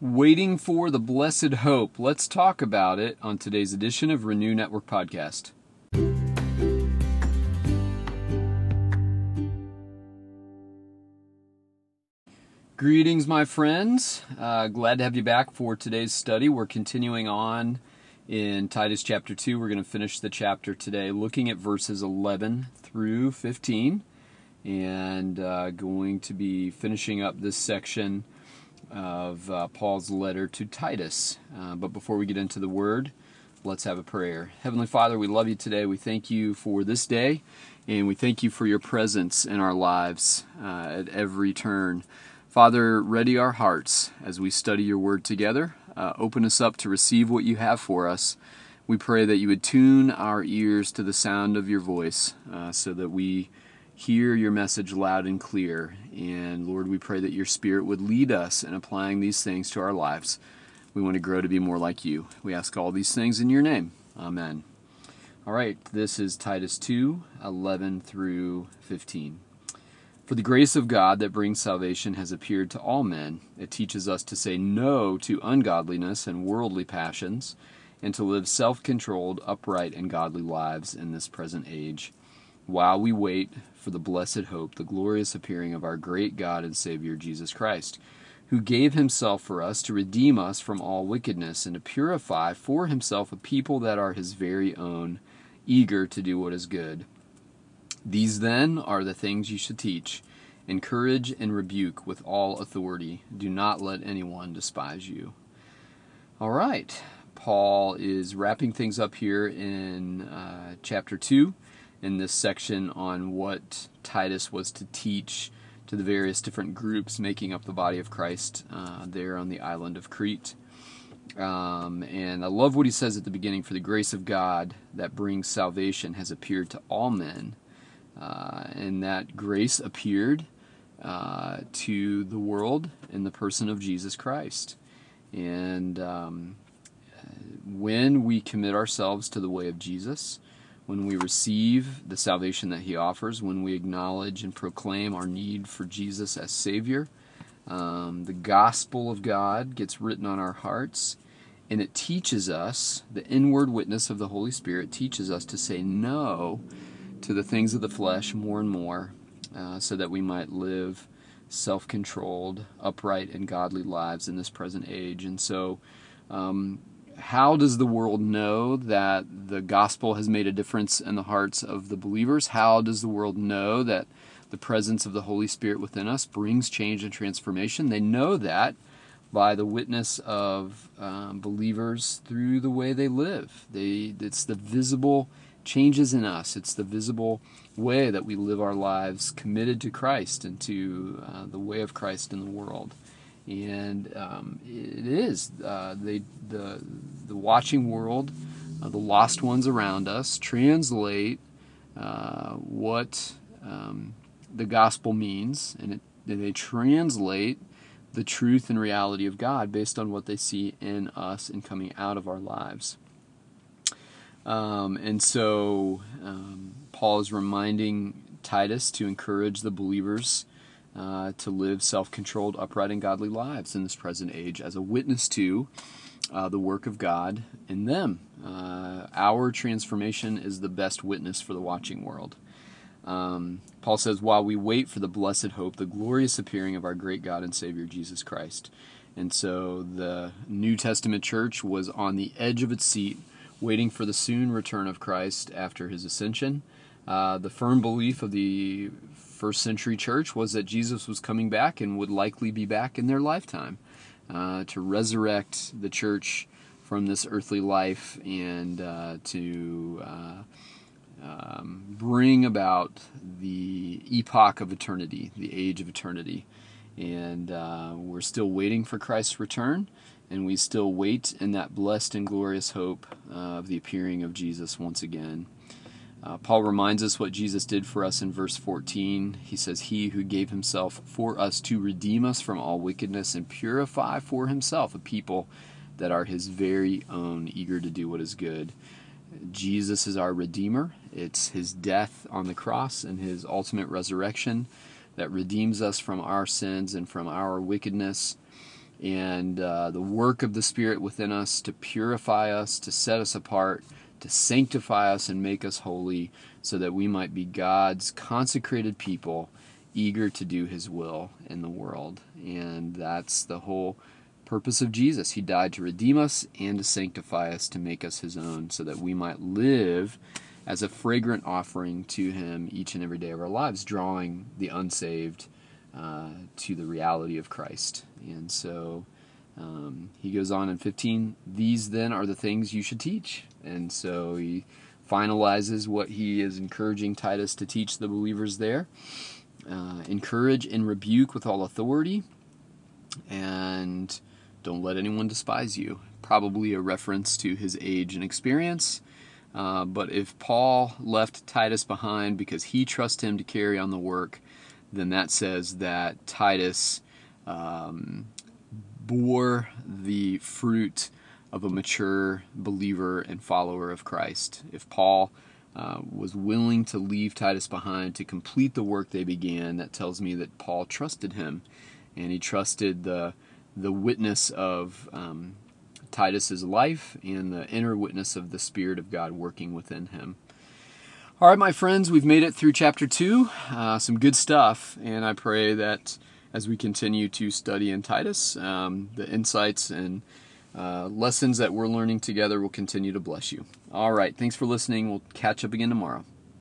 Waiting for the blessed hope. Let's talk about it on today's edition of Renew Network Podcast. Greetings, my friends. Uh, glad to have you back for today's study. We're continuing on in Titus chapter 2. We're going to finish the chapter today looking at verses 11 through 15 and uh, going to be finishing up this section of uh, Paul's letter to Titus. Uh, but before we get into the word, let's have a prayer. Heavenly Father, we love you today. We thank you for this day, and we thank you for your presence in our lives uh, at every turn. Father, ready our hearts as we study your word together. Uh, open us up to receive what you have for us. We pray that you would tune our ears to the sound of your voice uh, so that we hear your message loud and clear. And Lord, we pray that your Spirit would lead us in applying these things to our lives. We want to grow to be more like you. We ask all these things in your name. Amen. All right, this is Titus 2 11 through 15. For the grace of God that brings salvation has appeared to all men. It teaches us to say no to ungodliness and worldly passions, and to live self controlled, upright, and godly lives in this present age while we wait for the blessed hope, the glorious appearing of our great God and Savior Jesus Christ, who gave himself for us to redeem us from all wickedness and to purify for himself a people that are his very own, eager to do what is good. These then are the things you should teach. Encourage and rebuke with all authority. Do not let anyone despise you. All right. Paul is wrapping things up here in uh, chapter 2 in this section on what Titus was to teach to the various different groups making up the body of Christ uh, there on the island of Crete. Um, and I love what he says at the beginning for the grace of God that brings salvation has appeared to all men. Uh, and that grace appeared uh, to the world in the person of Jesus Christ. And um, when we commit ourselves to the way of Jesus, when we receive the salvation that He offers, when we acknowledge and proclaim our need for Jesus as Savior. Um, the gospel of God gets written on our hearts, and it teaches us, the inward witness of the Holy Spirit teaches us to say no to the things of the flesh more and more, uh, so that we might live self controlled, upright, and godly lives in this present age. And so, um, how does the world know that the gospel has made a difference in the hearts of the believers? How does the world know that the presence of the Holy Spirit within us brings change and transformation? They know that by the witness of um, believers through the way they live. They, it's the visible changes in us. It's the visible way that we live our lives committed to Christ and to uh, the way of Christ in the world and um, it is uh, they the the watching world, uh, the lost ones around us, translate uh, what um, the gospel means, and, it, they translate the truth and reality of God based on what they see in us and coming out of our lives. Um, and so um, Paul is reminding Titus to encourage the believers uh, to live self controlled, upright, and godly lives in this present age as a witness to uh, the work of God in them. Uh, our transformation is the best witness for the watching world. Um, Paul says, while we wait for the blessed hope, the glorious appearing of our great God and Savior Jesus Christ. And so the New Testament church was on the edge of its seat, waiting for the soon return of Christ after his ascension. Uh, the firm belief of the first century church was that Jesus was coming back and would likely be back in their lifetime uh, to resurrect the church from this earthly life and uh, to uh, um, bring about the epoch of eternity, the age of eternity. And uh, we're still waiting for Christ's return, and we still wait in that blessed and glorious hope of the appearing of Jesus once again. Uh, Paul reminds us what Jesus did for us in verse 14. He says, He who gave himself for us to redeem us from all wickedness and purify for himself a people that are his very own, eager to do what is good. Jesus is our Redeemer. It's his death on the cross and his ultimate resurrection that redeems us from our sins and from our wickedness. and uh, the work of the Spirit within us to purify us, to set us apart, to sanctify us, and make us holy, so that we might be God's consecrated people, eager to do His will in the world. And that's the whole purpose of Jesus. He died to redeem us and to sanctify us, to make us His own, so that we might live as a fragrant offering to Him each and every day of our lives, drawing the unsaved uh, to the reality of Christ. And so um, he goes on in 15, these then are the things you should teach. And so he finalizes what he is encouraging Titus to teach the believers there. Uh, encourage and rebuke with all authority, and don't let anyone despise you. Probably a reference to his age and experience. Uh, but if Paul left Titus behind because he trusted him to carry on the work, then that says that Titus um, bore the fruit of a mature believer and follower of Christ. If Paul uh, was willing to leave Titus behind to complete the work they began, that tells me that Paul trusted him, and he trusted the the witness of um, Titus's life and the inner witness of the Spirit of God working within him. All right, my friends, we've made it through chapter two. Uh, some good stuff, and I pray that as we continue to study in Titus, um, the insights and uh, lessons that we're learning together will continue to bless you. All right, thanks for listening. We'll catch up again tomorrow.